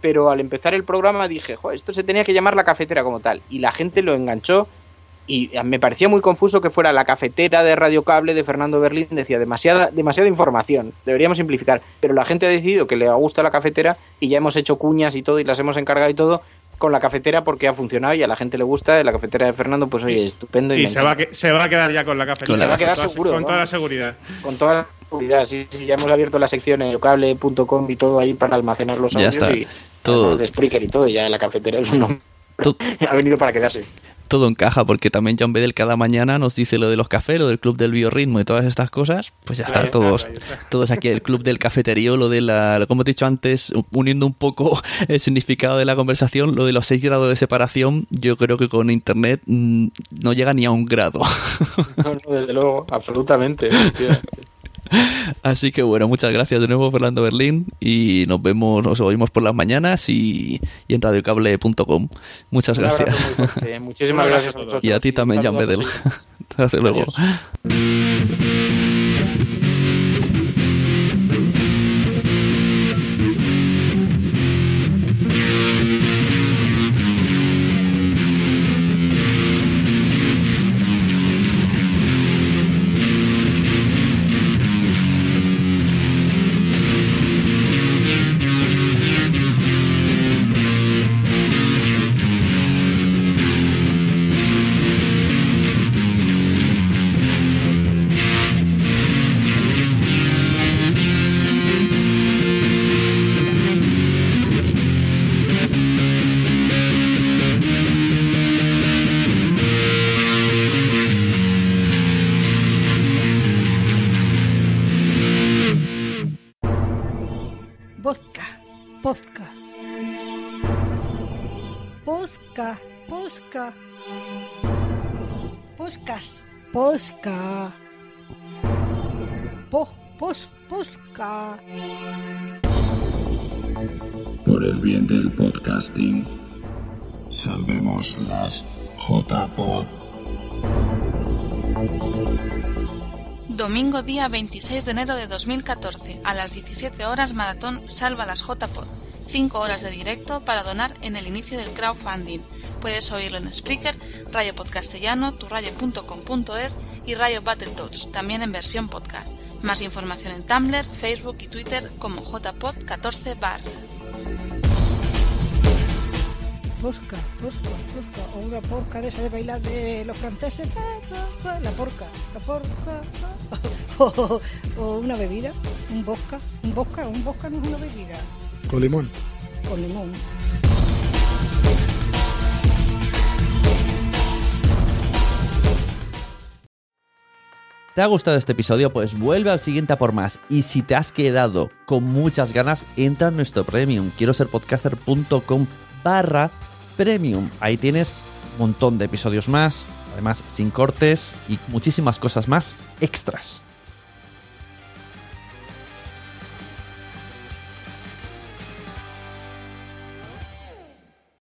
pero al empezar el programa dije, "Jo, esto se tenía que llamar la cafetera como tal. Y la gente lo enganchó y me parecía muy confuso que fuera la cafetera de Radio Cable de Fernando Berlín. Decía demasiada, demasiada información, deberíamos simplificar. Pero la gente ha decidido que le gusta la cafetera y ya hemos hecho cuñas y todo y las hemos encargado y todo con la cafetera porque ha funcionado y a la gente le gusta. La cafetera de Fernando, pues oye, estupendo. Y me se va, que- se va a quedar ya con la cafetera. Con la- Se va a quedar toda- seguro, Con toda la seguridad. Con toda la seguridad, sí, sí, ya hemos abierto la sección en yocable.com y todo ahí para almacenar los Ya audios está. y Todo- de Spreaker y todo, y ya la cafetera es un nombre. Ha venido para quedarse. Todo encaja porque también John Bedell cada mañana nos dice lo de los cafés, lo del club del biorritmo y todas estas cosas, pues ya está, todos, está. todos aquí, el club del cafeterío, lo de la, como te he dicho antes, uniendo un poco el significado de la conversación, lo de los 6 grados de separación, yo creo que con internet mm, no llega ni a un grado. No, no, desde luego, absolutamente. Así que bueno, muchas gracias de nuevo Fernando Berlín y nos vemos, nos oímos por las mañanas y, y en radiocable.com. Muchas gracias. Muchísimas gracias a vosotros. Y a ti también, Jan todos. Hasta luego. Adiós. Posca. Por el bien del podcasting, salvemos las JPod. Domingo día 26 de enero de 2014, a las 17 horas Maratón Salva las JPod. 5 horas de directo para donar en el inicio del crowdfunding. Puedes oírlo en Spreaker, Radio Podcastellano, turradio.com.es y Radio Battletoads, también en versión podcast. Más información en Tumblr, Facebook y Twitter como JPod14 bar. Posca, posca, posca. O una porca de esa de bailar de los franceses. La porca, la porca. O, o una bebida, un vodka. Un vodka, un vodka no es una bebida. Con limón. Con limón. ¿Te ha gustado este episodio? Pues vuelve al siguiente a por más. Y si te has quedado con muchas ganas, entra en nuestro premium. Quiero ser podcaster.com barra premium. Ahí tienes un montón de episodios más, además sin cortes y muchísimas cosas más extras.